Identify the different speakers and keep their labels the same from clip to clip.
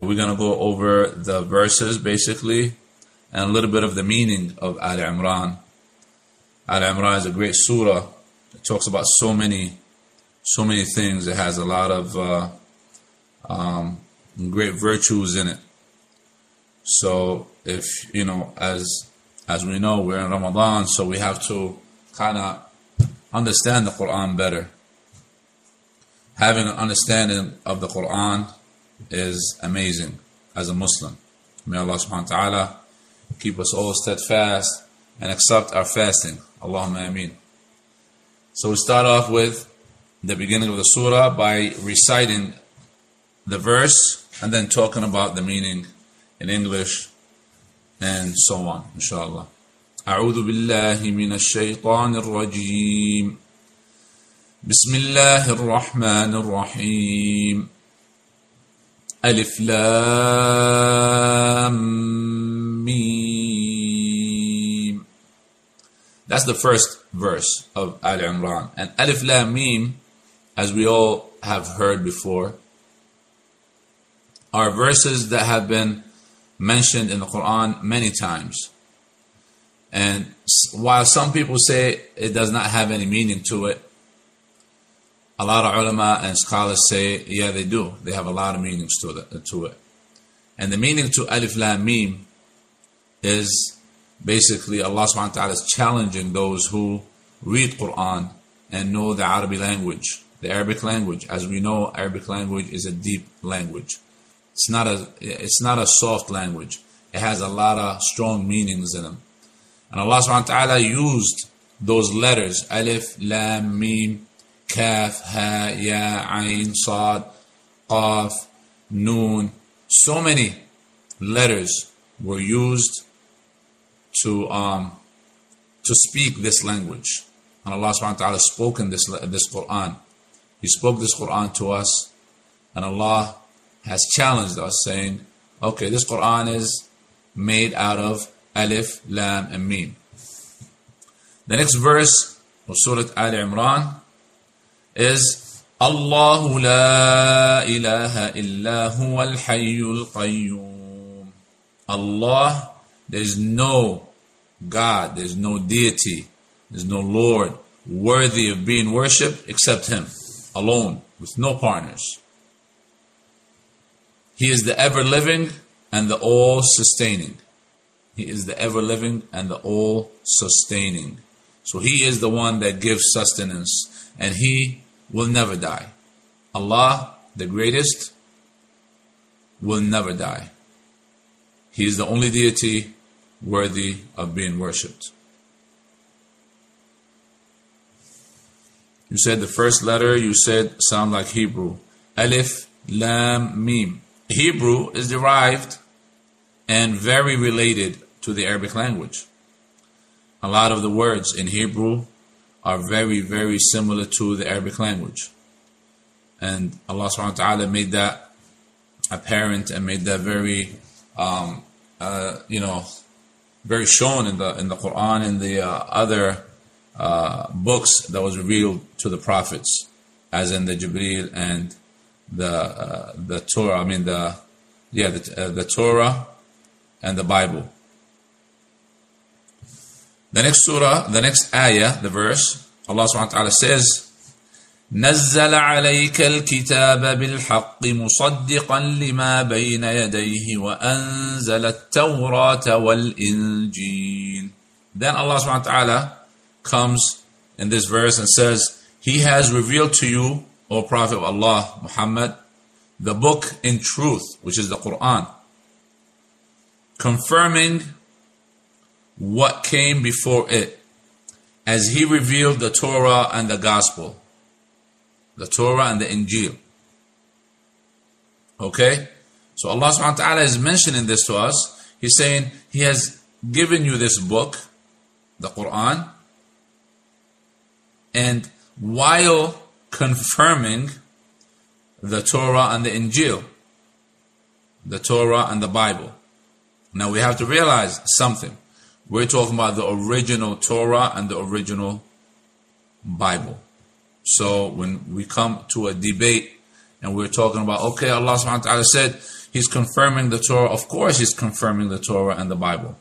Speaker 1: We're going to go over the verses basically and a little bit of the meaning of Al Imran. Al Imran is a great surah. It talks about so many, so many things. It has a lot of uh, um, great virtues in it. So if you know, as as we know, we're in Ramadan, so we have to kind of understand the Quran better. Having an understanding of the Quran is amazing as a Muslim. May Allah subhanahu wa ta'ala keep us all steadfast and accept our fasting. Allahumma ameen. So we start off with the beginning of the surah by reciting the verse and then talking about the meaning in English and so on, inshallah. أعوذ بالله من الشيطان الرجيم بسم الله الرحمن الرحيم ألف لام ميم That's the first verse of Al Imran. And Alif Lam Mim, as we all have heard before, are verses that have been mentioned in the Quran many times. And while some people say it does not have any meaning to it, a lot of ulama and scholars say, yeah, they do. They have a lot of meanings to it. To it. And the meaning to Alif Lam Mim is basically Allah subhanahu wa ta'ala is challenging those who read Quran and know the Arabic language, the Arabic language. As we know, Arabic language is a deep language. It's not a it's not a soft language. It has a lot of strong meanings in them. And Allah subhanahu wa ta'ala used those letters, Alif, Lam, Mim, Kaf, Ha, Ya, Ain, Sad, Qaf, Noon. So many letters were used to um, to speak this language. And Allah subhanahu wa ta'ala spoke in this, this Quran. He spoke this Quran to us. And Allah has challenged us saying, okay, this Quran is made out of Alif, Lam, and Mim. The next verse of Surah Al Imran is Allah la ilaha illa huwa al hayyul qayyum. Allah, there is no God, there is no deity, there is no Lord worthy of being worshipped except Him, alone, with no partners. He is the ever living and the all sustaining. He is the ever living and the all sustaining. So He is the one that gives sustenance and He will never die. Allah, the greatest, will never die. He is the only deity worthy of being worshipped. You said the first letter you said sound like Hebrew. Alif, Lam, Mim. Hebrew is derived and very related to the Arabic language. A lot of the words in Hebrew are very, very similar to the Arabic language. And Allah subhanahu wa ta'ala made that apparent and made that very, um, uh, you know, very shown in the in the Quran and the uh, other uh, books that was revealed to the prophets, as in the Jibril and the uh, the Torah. I mean the yeah the, uh, the Torah and the Bible. The next surah, the next ayah, the verse, Allah subhanahu wa ta'ala says, نزل عليك الكتاب بالحق مصدقا لما بين يديه وأنزل التوراة والإنجيل Then Allah subhanahu wa ta'ala comes in this verse and says, He has revealed to you, O Prophet of Allah, Muhammad, the book in truth, which is the Quran, confirming what came before it, as He revealed the Torah and the Gospel the Torah and the Injil. Okay? So Allah subhanahu wa ta'ala is mentioning this to us. He's saying He has given you this book, the Quran, and while confirming the Torah and the Injil, the Torah and the Bible. Now we have to realize something. We're talking about the original Torah and the original Bible. So when we come to a debate and we're talking about, okay, Allah subhanahu wa ta'ala said, He's confirming the Torah. Of course, he's confirming the Torah and the Bible.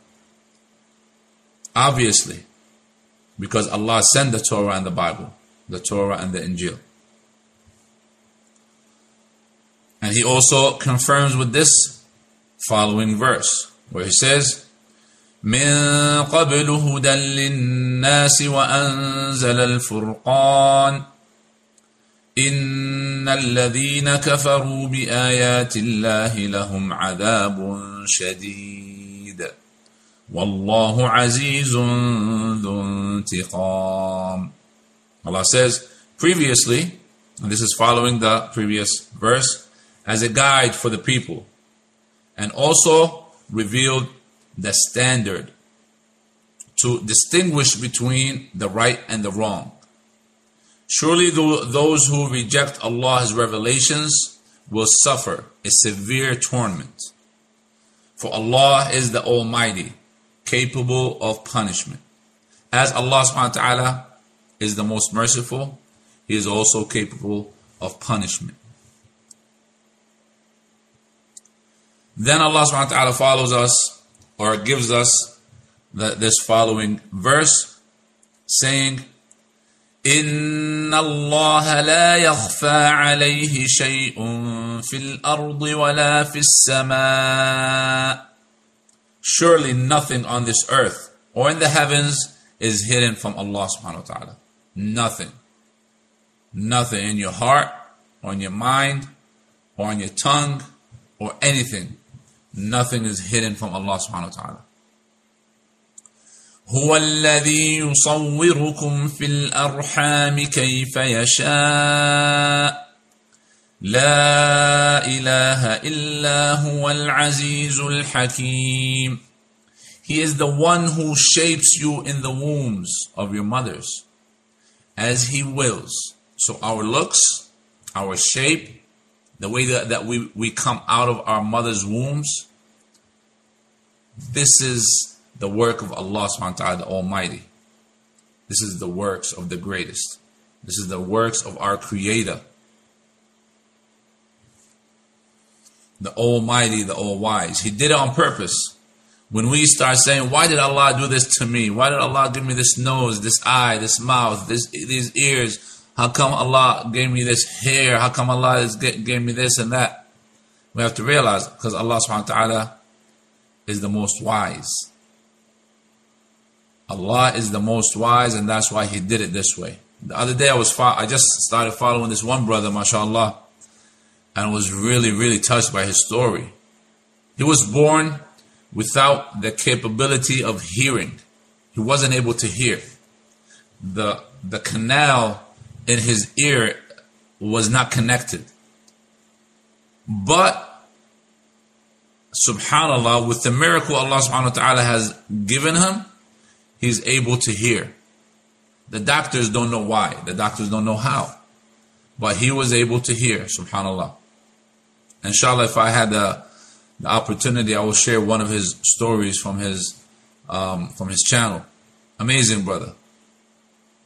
Speaker 1: Obviously, because Allah sent the Torah and the Bible, the Torah and the Injil. And he also confirms with this following verse, where he says, من قبل هدى للناس وأنزل الفرقان إن الذين كفروا بآيات الله لهم عذاب شديد والله عزيز ذو انتقام Allah says previously, and this is following the previous verse, as a guide for the people, and also revealed the standard to distinguish between the right and the wrong. Surely those who reject Allah's revelations will suffer a severe torment. For Allah is the Almighty, capable of punishment. As Allah subhanahu wa ta'ala is the most merciful, He is also capable of punishment. Then Allah subhanahu wa ta'ala follows us or gives us the, this following verse saying, إن الله لا يخفى عليه شيء في الأرض ولا في السماء Surely nothing on this earth or in the heavens is hidden from Allah subhanahu wa ta'ala. Nothing. Nothing in your heart or in your mind or on your tongue or anything. Nothing is hidden from Allah subhanahu wa ta'ala. هو الذي يصوركم في الأرحام كيف يشاء لا إله إلا هو العزيز الحكيم He is the one who shapes you in the wombs of your mothers as He wills. So our looks, our shape, the way that, that we, we come out of our mother's wombs, this is the work of Allah subhanahu wa ta'ala, the Almighty. This is the works of the greatest. This is the works of our Creator. The Almighty, the All Wise. He did it on purpose. When we start saying, Why did Allah do this to me? Why did Allah give me this nose, this eye, this mouth, this, these ears? How come Allah gave me this hair? How come Allah gave me this and that? We have to realize because Allah subhanahu wa ta'ala is the most wise. Allah is the most wise, and that's why He did it this way. The other day, I was I just started following this one brother, mashallah, and was really, really touched by his story. He was born without the capability of hearing. He wasn't able to hear. The the canal in his ear was not connected. But subhanallah, with the miracle Allah subhanahu wa ta'ala has given him, he's able to hear. The doctors don't know why. The doctors don't know how. But he was able to hear, subhanAllah. Inshallah, if I had the, the opportunity, I will share one of his stories from his, um, from his channel. Amazing brother.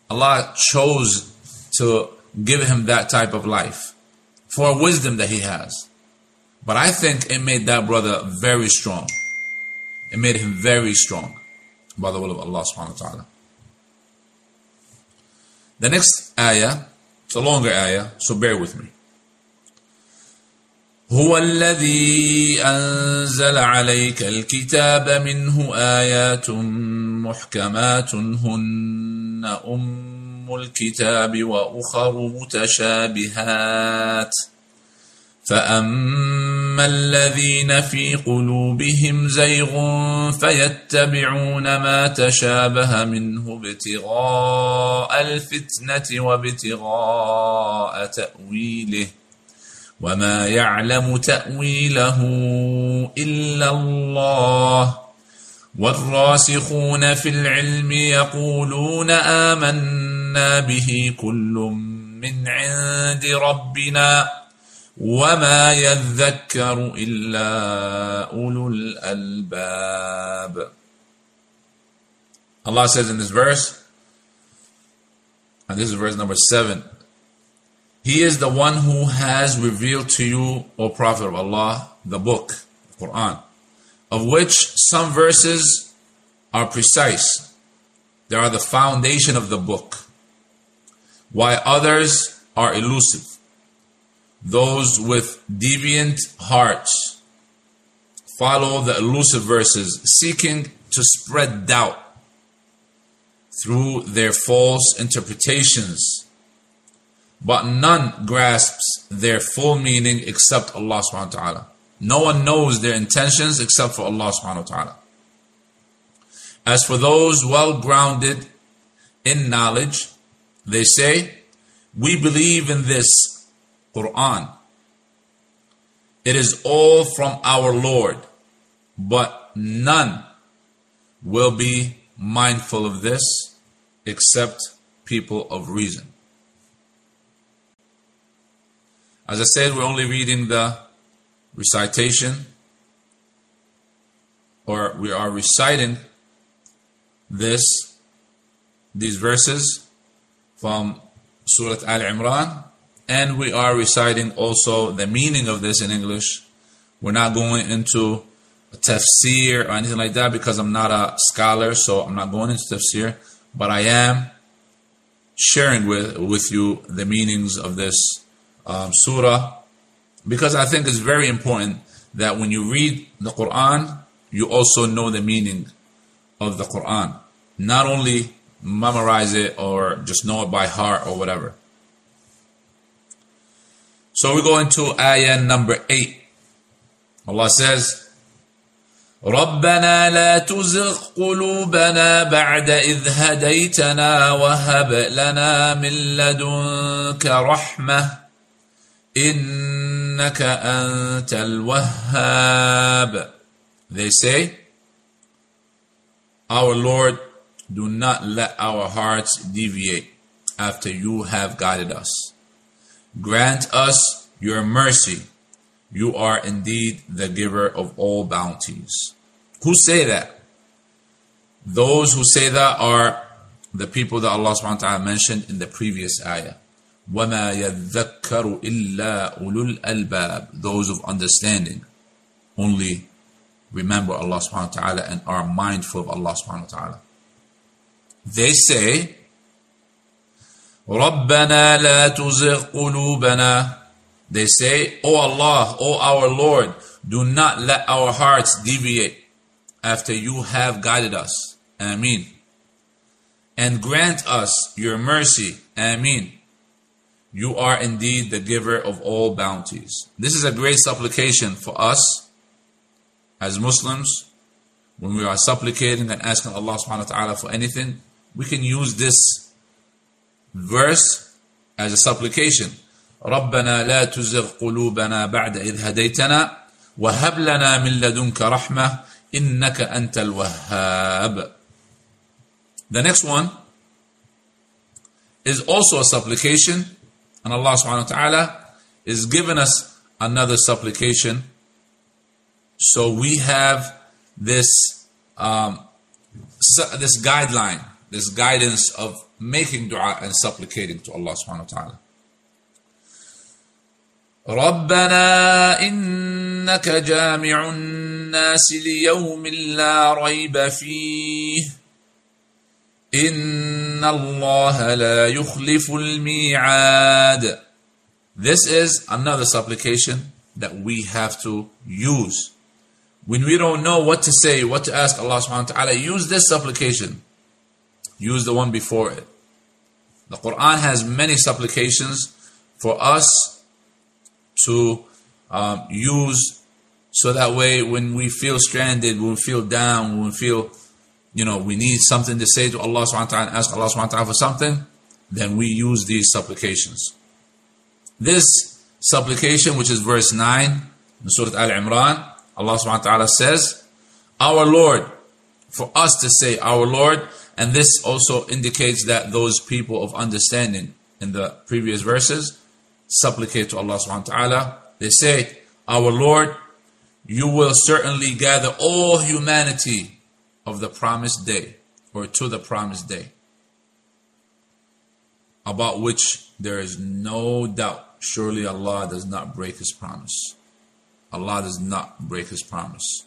Speaker 1: Allah chose to give him that type of life for wisdom that he has. But I think it made that brother very strong. It made him very strong by the will of Allah subhanahu wa ta'ala. The next ayah, it's a longer ayah, so bear with me. هو الذي أنزل عليك الكتاب منه آيات محكمات هن أم الكتاب وأخر متشابهات فأما الذين في قلوبهم زيغ فيتبعون ما تشابه منه ابتغاء الفتنة وابتغاء تأويله وما يعلم تأويله إلا الله والراسخون في العلم يقولون آمنا به كل من عند ربنا وما يذكر إلا أولو الألباب Allah says in this verse, and this is verse number seven, He is the one who has revealed to you, O Prophet of Allah, the book, Quran, of which some verses are precise. They are the foundation of the book, while others are elusive. Those with deviant hearts follow the elusive verses, seeking to spread doubt through their false interpretations. But none grasps their full meaning except Allah subhanahu wa ta'ala. No one knows their intentions except for Allah subhanahu wa ta'ala. As for those well grounded in knowledge, they say, We believe in this Quran. It is all from our Lord, but none will be mindful of this except people of reason. As I said, we're only reading the recitation, or we are reciting this, these verses from Surah Al Imran, and we are reciting also the meaning of this in English. We're not going into a tafsir or anything like that because I'm not a scholar, so I'm not going into tafsir, but I am sharing with, with you the meanings of this um, surah because I think it's very important that when you read the Quran, you also know the meaning of the Quran. Not only memorize it or just know it by heart or whatever. So we go into ayah number 8. Allah says, ربنا لا تزغ قلوبنا بعد إذ هديتنا وهب لنا من لدنك رحمة إنك أنت الوهاب They say, Our Lord, do not let our hearts deviate after you have guided us. Grant us your mercy. You are indeed the giver of all bounties. Who say that? Those who say that are the people that Allah subhanahu wa ta'ala mentioned in the previous ayah. وَمَا يَذَّكَّرُ إِلَّا أُولُو الْأَلْبَابِ Those of understanding only remember Allah subhanahu wa ta'ala and are mindful of Allah subhanahu wa ta'ala. They say, رَبَّنَا لَا تُزِغْ قُلُوبَنَا They say, O Allah, O our Lord, do not let our hearts deviate after you have guided us. Ameen. And grant us your mercy. Ameen. You are indeed the giver of all bounties. This is a great supplication for us as Muslims. When we are supplicating and asking Allah subhanahu wa ta'ala for anything, we can use this verse as a supplication. ربنا لا تزغ قلوبنا بعد إذ هديتنا وهب لنا من لدنك رحمة إنك أنت الوهاب. The next one is also a supplication and Allah subhanahu wa ta'ala is giving us another supplication. So we have this um, this guideline, this guidance of making dua and supplicating to Allah subhanahu wa ta'ala. ربنا إنك جامع الناس ليوم لا ريب فيه إن الله لا يخلف الميعاد This is another supplication that we have to use. When we don't know what to say, what to ask Allah subhanahu wa ta'ala, use this supplication. Use the one before it. The Quran has many supplications for us to um, use so that way when we feel stranded, when we feel down, when we feel you know, we need something to say to Allah subhanahu wa ta'ala and ask Allah subhanahu wa ta'ala for something, then we use these supplications. This supplication, which is verse 9 in Surah Al Imran, Allah subhanahu wa ta'ala says, Our Lord, for us to say, Our Lord, and this also indicates that those people of understanding in the previous verses supplicate to Allah subhanahu wa ta'ala. They say, Our Lord, you will certainly gather all humanity of the promised day or to the promised day. about which there is no doubt. Surely Allah does not break His promise. Allah does not break His promise.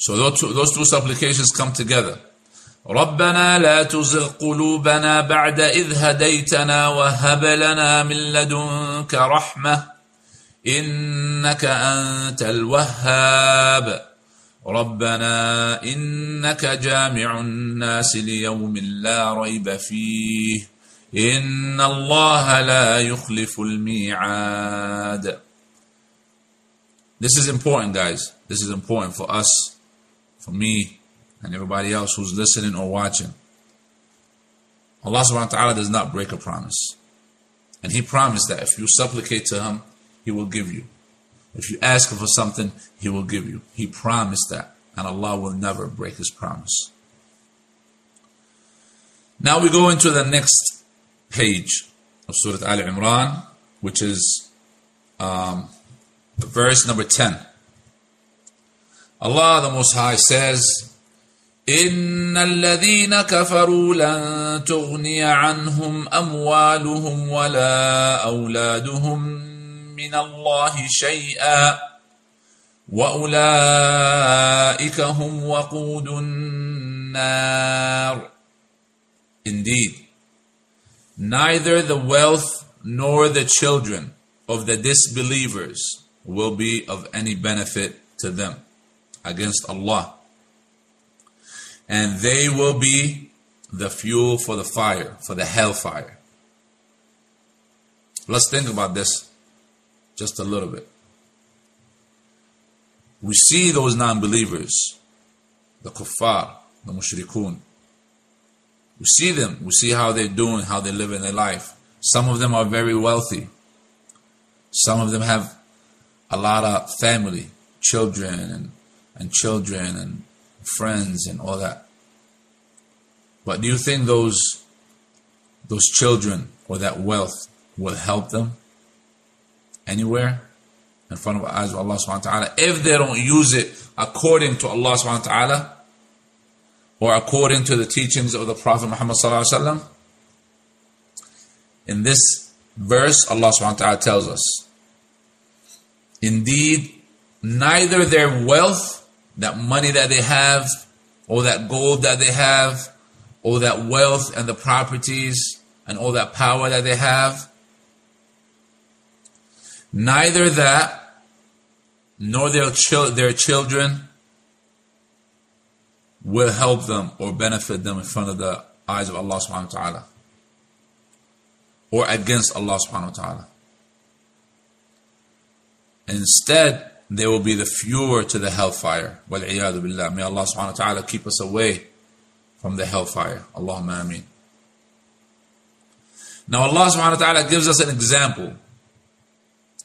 Speaker 1: So those two, those two supplications come together. ربنا لا تزغ قلوبنا بعد إذ هديتنا وهب لنا من لدنك رحمة إنك أنت الوهاب ربنا إنك جامع الناس ليوم لا ريب فيه إن الله لا يخلف الميعاد This is important guys. This is important for us, for me, and everybody else who's listening or watching. Allah subhanahu wa ta'ala does not break a promise. And He promised that if you supplicate to Him, He will give you. If you ask Him for something, He will give you. He promised that. And Allah will never break His promise. Now we go into the next page of Surah Al Imran, which is um, verse number 10. Allah the Most High says, إن الذين كفروا لن تغني عنهم أموالهم ولا أولادهم من الله شيئا وأولئك هم وقود النار Indeed, neither the wealth nor the children of the disbelievers will be of any benefit to them against Allah and they will be the fuel for the fire, for the hellfire. Let's think about this just a little bit. We see those non believers, the kuffar, the mushrikun. We see them, we see how they're doing, how they live in their life. Some of them are very wealthy, some of them have a lot of family, children, and, and children, and friends and all that. But do you think those those children or that wealth will help them anywhere in front of eyes of Allah subhanahu wa ta'ala if they don't use it according to Allah subhanahu wa ta'ala or according to the teachings of the Prophet Muhammad sallallahu alaihi wasallam? In this verse, Allah subhanahu wa ta'ala tells us, Indeed, neither their wealth that money that they have, or that gold that they have, or that wealth and the properties and all that power that they have. Neither that nor their, chil- their children will help them or benefit them in front of the eyes of Allah subhanahu wa ta'ala or against Allah subhanahu wa ta'ala. Instead, they will be the fuel to the hellfire. وَالْعِيَاذُ بِاللَّهِ May Allah subhanahu wa ta'ala keep us away from the hellfire. Allahumma ameen. Now Allah subhanahu wa ta'ala gives us an example.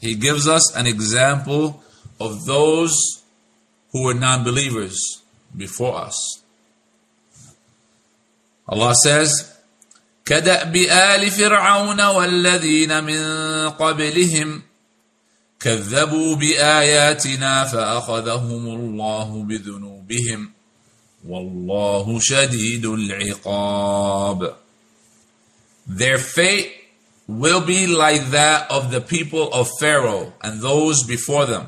Speaker 1: He gives us an example of those who were non-believers before us. Allah says, كدأب آل فرعون والذين من قبلهم كذبوا بآياتنا فأخذهم الله بذنوبهم والله شديد العقاب Their fate will be like that of the people of Pharaoh and those before them.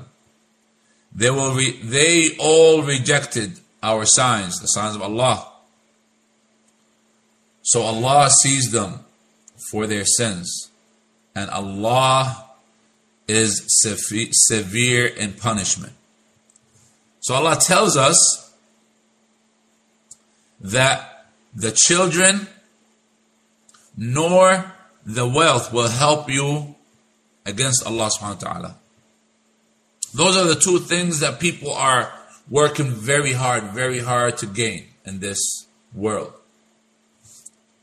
Speaker 1: They will re- they all rejected our signs, the signs of Allah. So Allah sees them for their sins. And Allah is severe in punishment. So Allah tells us that the children nor the wealth will help you against Allah subhanahu wa ta'ala. Those are the two things that people are working very hard, very hard to gain in this world.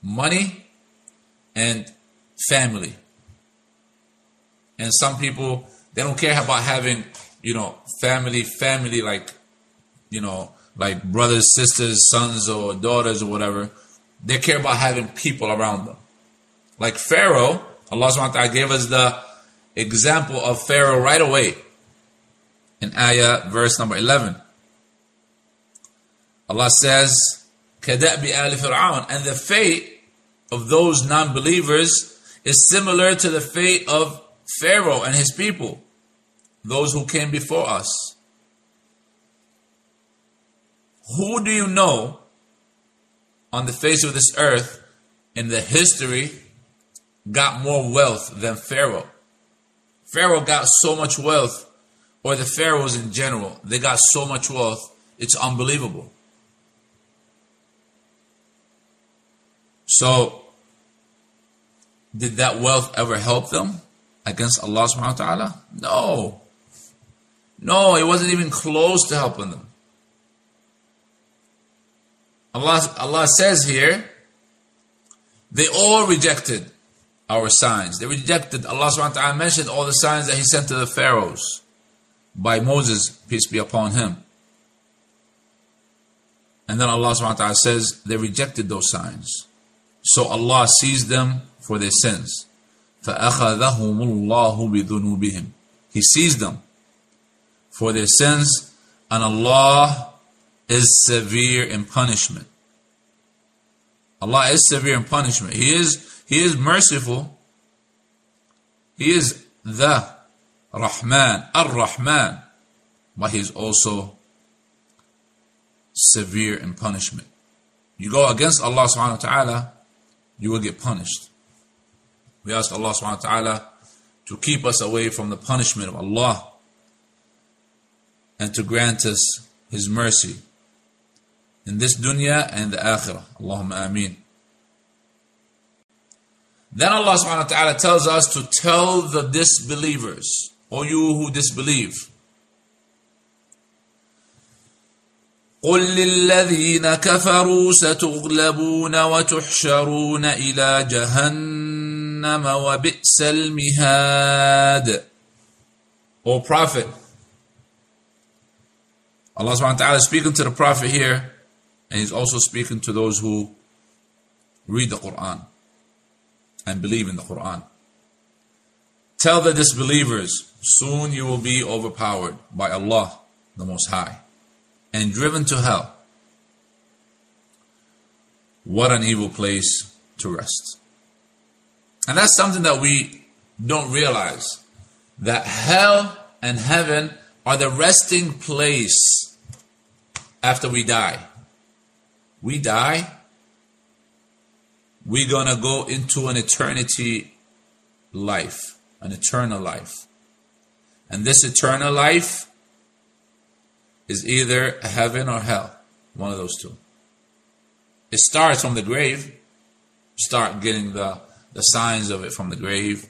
Speaker 1: Money and family. And some people, they don't care about having, you know, family, family like, you know, like brothers, sisters, sons, or daughters, or whatever. They care about having people around them. Like Pharaoh, Allah subhanahu wa ta'ala gave us the example of Pharaoh right away in ayah verse number 11. Allah says, كَدَأْبِ آلِ فِرْعَوْنَ And the fate of those non believers is similar to the fate of Pharaoh and his people, those who came before us. Who do you know on the face of this earth in the history got more wealth than Pharaoh? Pharaoh got so much wealth, or the pharaohs in general, they got so much wealth, it's unbelievable. So, did that wealth ever help them against Allah subhanahu wa ta'ala? No. No, it wasn't even close to helping them. Allah, Allah says here, they all rejected our signs. They rejected, Allah subhanahu wa ta'ala mentioned all the signs that He sent to the pharaohs by Moses, peace be upon him. And then Allah subhanahu wa ta'ala says they rejected those signs. So Allah sees them for their sins. فَأَخَذَهُمُ اللَّهُ بِذُنُوبِهِمْ He sees them for their sins and Allah is severe in punishment. Allah is severe in punishment. He is, he is merciful. He is the Rahman, Ar-Rahman. But He is also severe in punishment. You go against Allah subhanahu wa ta'ala, you will get punished. We ask Allah subhanahu wa ta'ala to keep us away from the punishment of Allah and to grant us His mercy in this dunya and the akhirah. Allahumma ameen. Then Allah subhanahu wa ta'ala tells us to tell the disbelievers, or you who disbelieve, قل للذين كفروا ستغلبون وتحشرون إلى جهنم وبئس المهاد O Prophet, Allah subhanahu wa ta'ala is speaking to the Prophet here, and He's also speaking to those who read the Quran and believe in the Quran. Tell the disbelievers, soon you will be overpowered by Allah, the Most High and driven to hell. What an evil place to rest. And that's something that we don't realize that hell and heaven are the resting place after we die. We die, we're gonna go into an eternity life, an eternal life. And this eternal life is either heaven or hell, one of those two. It starts from the grave, start getting the, the signs of it from the grave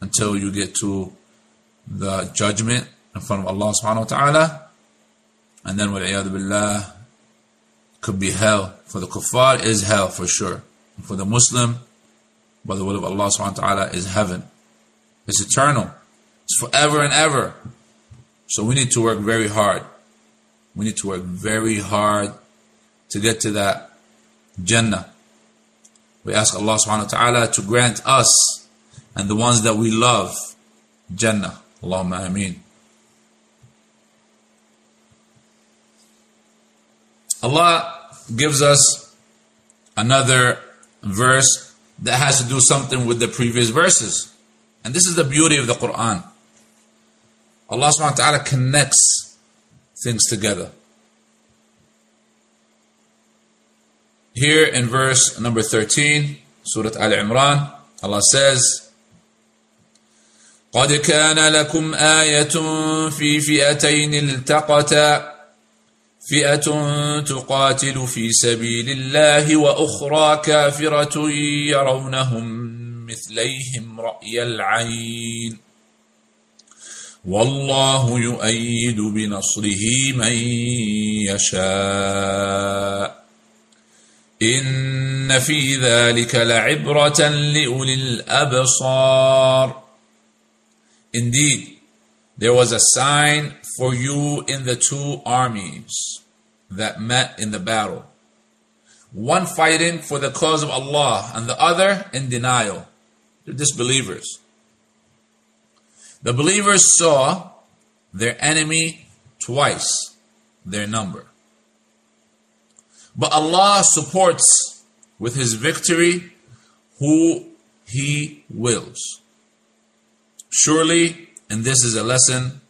Speaker 1: until you get to the judgment in front of Allah subhanahu wa ta'ala. And then, with billah, could be hell. For the kuffar is hell for sure. And for the Muslim, by the will of Allah subhanahu wa ta'ala, is heaven. It's eternal. It's forever and ever. So we need to work very hard. We need to work very hard to get to that Jannah. We ask Allah subhanahu wa ta'ala to grant us and the ones that we love Jannah. Allahumma ameen. Allah gives us another verse that has to do something with the previous verses. And this is the beauty of the Quran. Allah subhanahu wa ta'ala connects things together. Here in verse number 13, Surah Al Imran, Allah says, قد كان لكم آية في فئتين التقتا فئة تقاتل في سبيل الله وأخرى كافرة يرونهم مثليهم رأي العين والله يؤيد بنصره من يشاء إن في ذلك لعبرة لأولي الأبصار Indeed, there was a sign for you in the two armies that met in the battle. One fighting for the cause of Allah and the other in denial. They're disbelievers. The believers saw their enemy twice their number. But Allah supports with his victory who he wills. Surely, and this is a lesson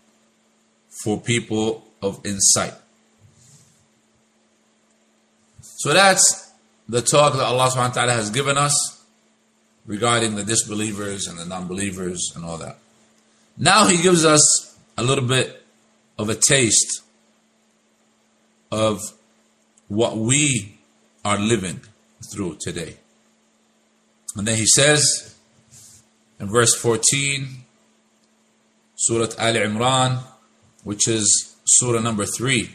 Speaker 1: for people of insight. So that's the talk that Allah subhanahu wa ta'ala has given us regarding the disbelievers and the non believers and all that. Now He gives us a little bit of a taste of what we are living through today. And then He says in verse 14, Surah Al Imran, which is Surah number 3.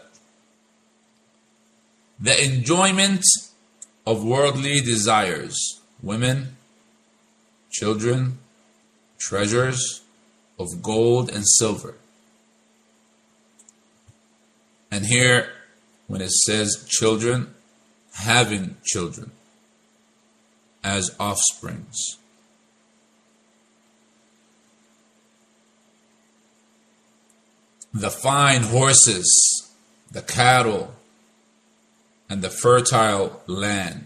Speaker 1: the enjoyment of worldly desires, women, children, treasures of gold and silver. And here, when it says children, having children as offsprings. The fine horses, the cattle, and the fertile land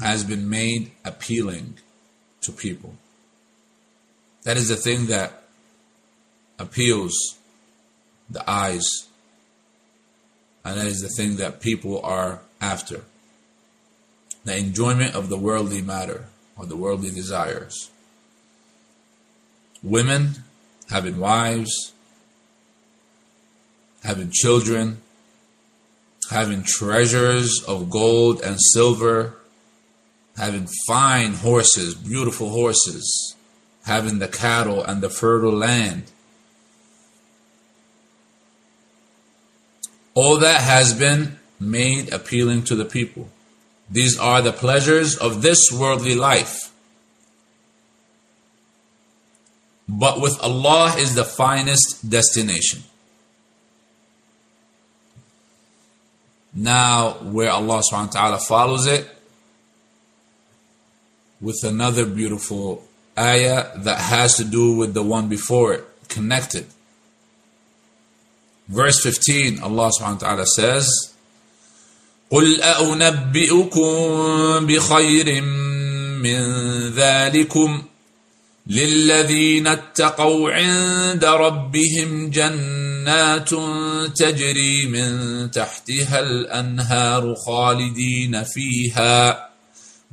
Speaker 1: has been made appealing to people. That is the thing that appeals the eyes, and that is the thing that people are after. The enjoyment of the worldly matter or the worldly desires. Women having wives, having children, having treasures of gold and silver, having fine horses, beautiful horses, having the cattle and the fertile land. All that has been made appealing to the people. These are the pleasures of this worldly life. But with Allah is the finest destination. Now, where Allah subhanahu wa ta'ala follows it with another beautiful ayah that has to do with the one before it, connected. Verse 15, Allah subhanahu wa ta'ala says, قل أنبئكم بخير من ذلكم للذين اتقوا عند ربهم جنات تجري من تحتها الانهار خالدين فيها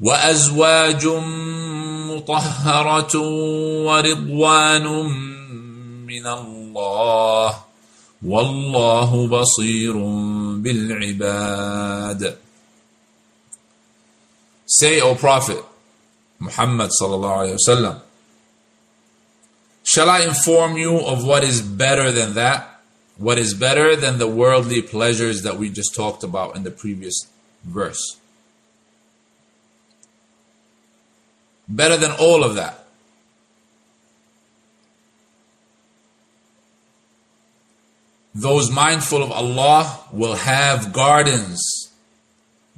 Speaker 1: وازواج مطهره ورضوان من الله والله بصير بالعباد Say, O Prophet Muhammad sallallahu alayhi sallam, Shall I inform you of what is better than that? What is better than the worldly pleasures that we just talked about in the previous verse? Better than all of that. Those mindful of Allah will have gardens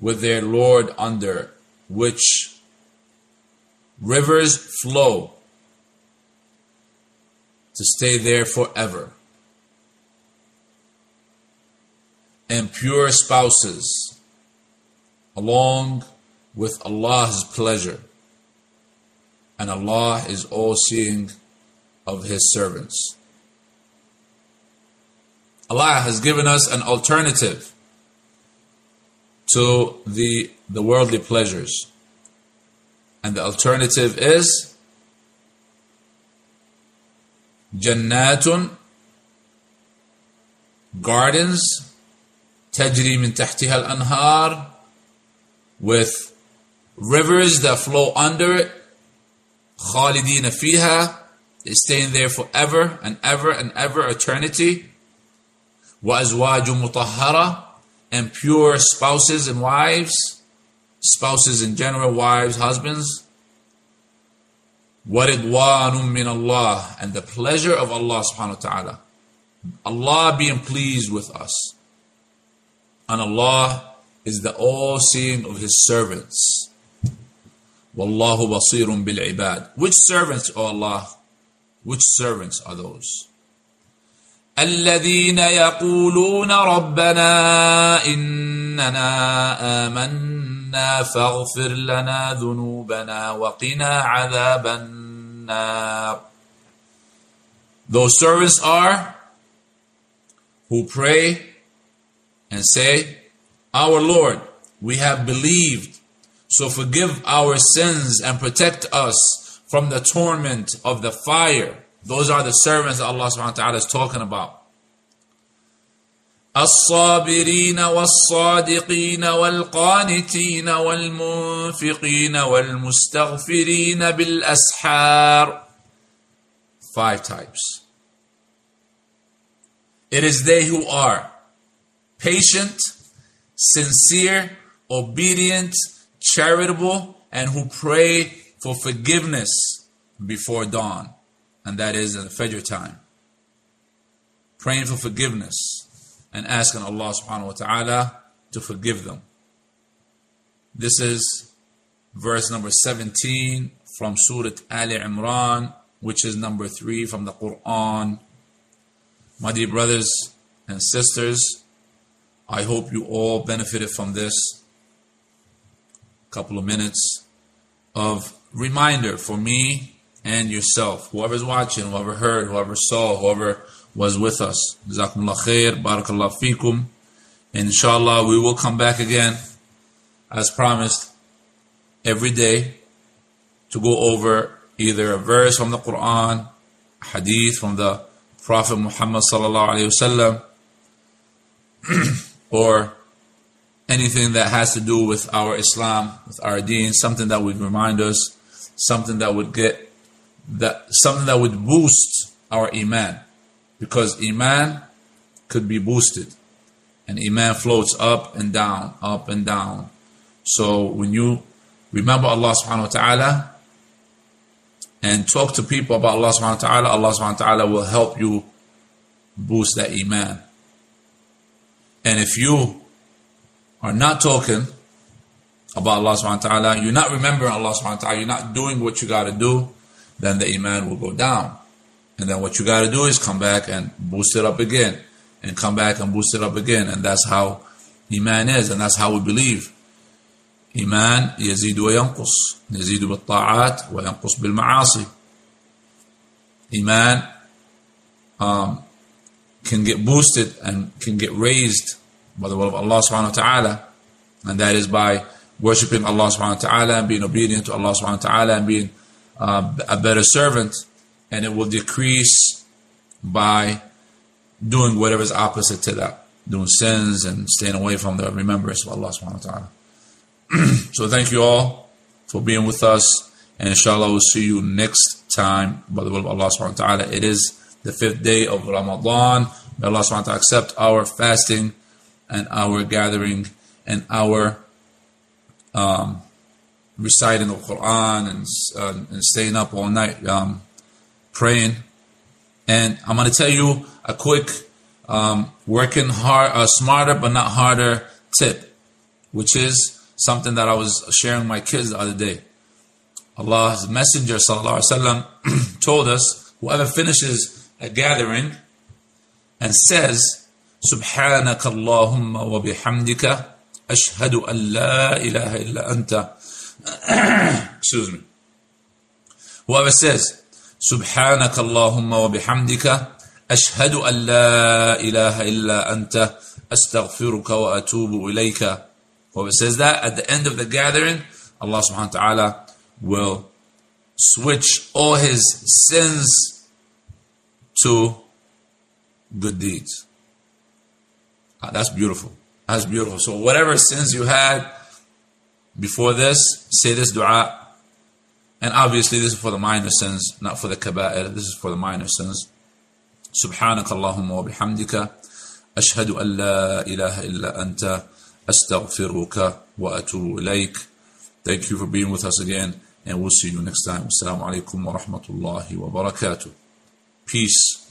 Speaker 1: with their Lord under which rivers flow to stay there forever. and pure spouses, along with Allah's pleasure. And Allah is all seeing of His servants. Allah has given us an alternative to the, the worldly pleasures. And the alternative is Jannatun, gardens تجري من تحتها الأنهار with rivers that flow under it خالدين فيها they stay in there forever and ever and ever eternity وأزواج مطهرة and pure spouses and wives spouses in general, wives, husbands. وَرِضْوَانٌ مِّنَ Allah And the pleasure of Allah subhanahu wa ta'ala. Allah being pleased with us. And Allah is the all-seeing of His servants. Wallahu basirun bil ibad. Which servants, O Allah? Which servants are those?
Speaker 2: الذين يقولون ربنا إننا آمنا فاغفر لنا ذنوبنا وقنا عذاب النار
Speaker 1: Those servants are who pray and say, Our Lord, we have believed, so forgive our sins and protect us from the torment of the fire. Those are the servants that Allah subhanahu wa ta'ala is talking about.
Speaker 2: الصابرين والصادقين والقانتين والمنفقين والمستغفرين بالأسحار
Speaker 1: Five types. It is they who are patient, sincere, obedient, charitable, and who pray for forgiveness before dawn and that is in the Fajr time. Praying for forgiveness and asking Allah subhanahu wa ta'ala to forgive them. This is verse number 17 from Surah Ali Imran, which is number 3 from the Quran. My dear brothers and sisters, I hope you all benefited from this couple of minutes of reminder for me and yourself. Whoever's watching, whoever heard, whoever saw, whoever was with us. Jazakumullah khair, barakallah fikum. Inshallah, we will come back again, as promised, every day to go over either a verse from the Quran, hadith from the Prophet Muhammad sallallahu alaihi wasallam, or anything that has to do with our Islam, with our deen, something that would remind us, something that would get that something that would boost our iman. Because iman could be boosted. And iman floats up and down up and down. So when you remember Allah subhanahu wa ta'ala and talk to people about Allah subhanahu wa ta'ala Allah subhanahu wa ta'ala will help you boost that iman and if you are not talking about Allah subhanahu wa ta'ala you're not remembering Allah subhanahu wa ta'ala you're not doing what you got to do then the iman will go down. And then what you got to do is come back and boost it up again, and come back and boost it up again. And that's how iman is, and that's how we believe. إيمان يزيد وينقص يزيد بالطاعات وينقص بالمعاصي Iman um, can get boosted and can get raised by the will of Allah subhanahu wa ta'ala and that is by worshipping Allah subhanahu wa ta'ala and being obedient to Allah subhanahu wa ta'ala and being uh, a better servant, and it will decrease by doing whatever is opposite to that, doing sins and staying away from the remembrance of Allah subhanahu wa ta'ala. so thank you all for being with us, and inshallah we'll see you next time by the will of Allah subhanahu wa ta'ala. It is the fifth day of Ramadan. May Allah subhanahu wa ta'ala accept our fasting and our gathering and our um, reciting the Quran and, uh, and staying up all night um, praying. And I'm going to tell you a quick um, working hard, uh, smarter but not harder tip, which is something that I was sharing my kids the other day. Allah's Messenger وسلم, told us whoever finishes a gathering and says, سبحانك اللهم وبحمدك أشهد أن لا إله إلا أنت Excuse me. Whoever says, سبحانك اللهم وبحمدك أشهد أن لا إله إلا أنت أستغفرك وأتوب إليك Whoever says that at the end of the gathering, Allah subhanahu wa ta'ala will switch all his sins to good deeds. Ah, that's beautiful. That's beautiful. So whatever sins you had, before this, say this dua. And obviously, this is for the minor sins, not for the kaba'ir. This is for the minor sins. سبحانك اللهم وبحمدك أشهد أن لا إله إلا أنت أستغفرك وأتوب إليك Thank you for being with us again, and we'll see you next time. Assalamu alaikum wa rahmatullahi wa barakatuh. Peace.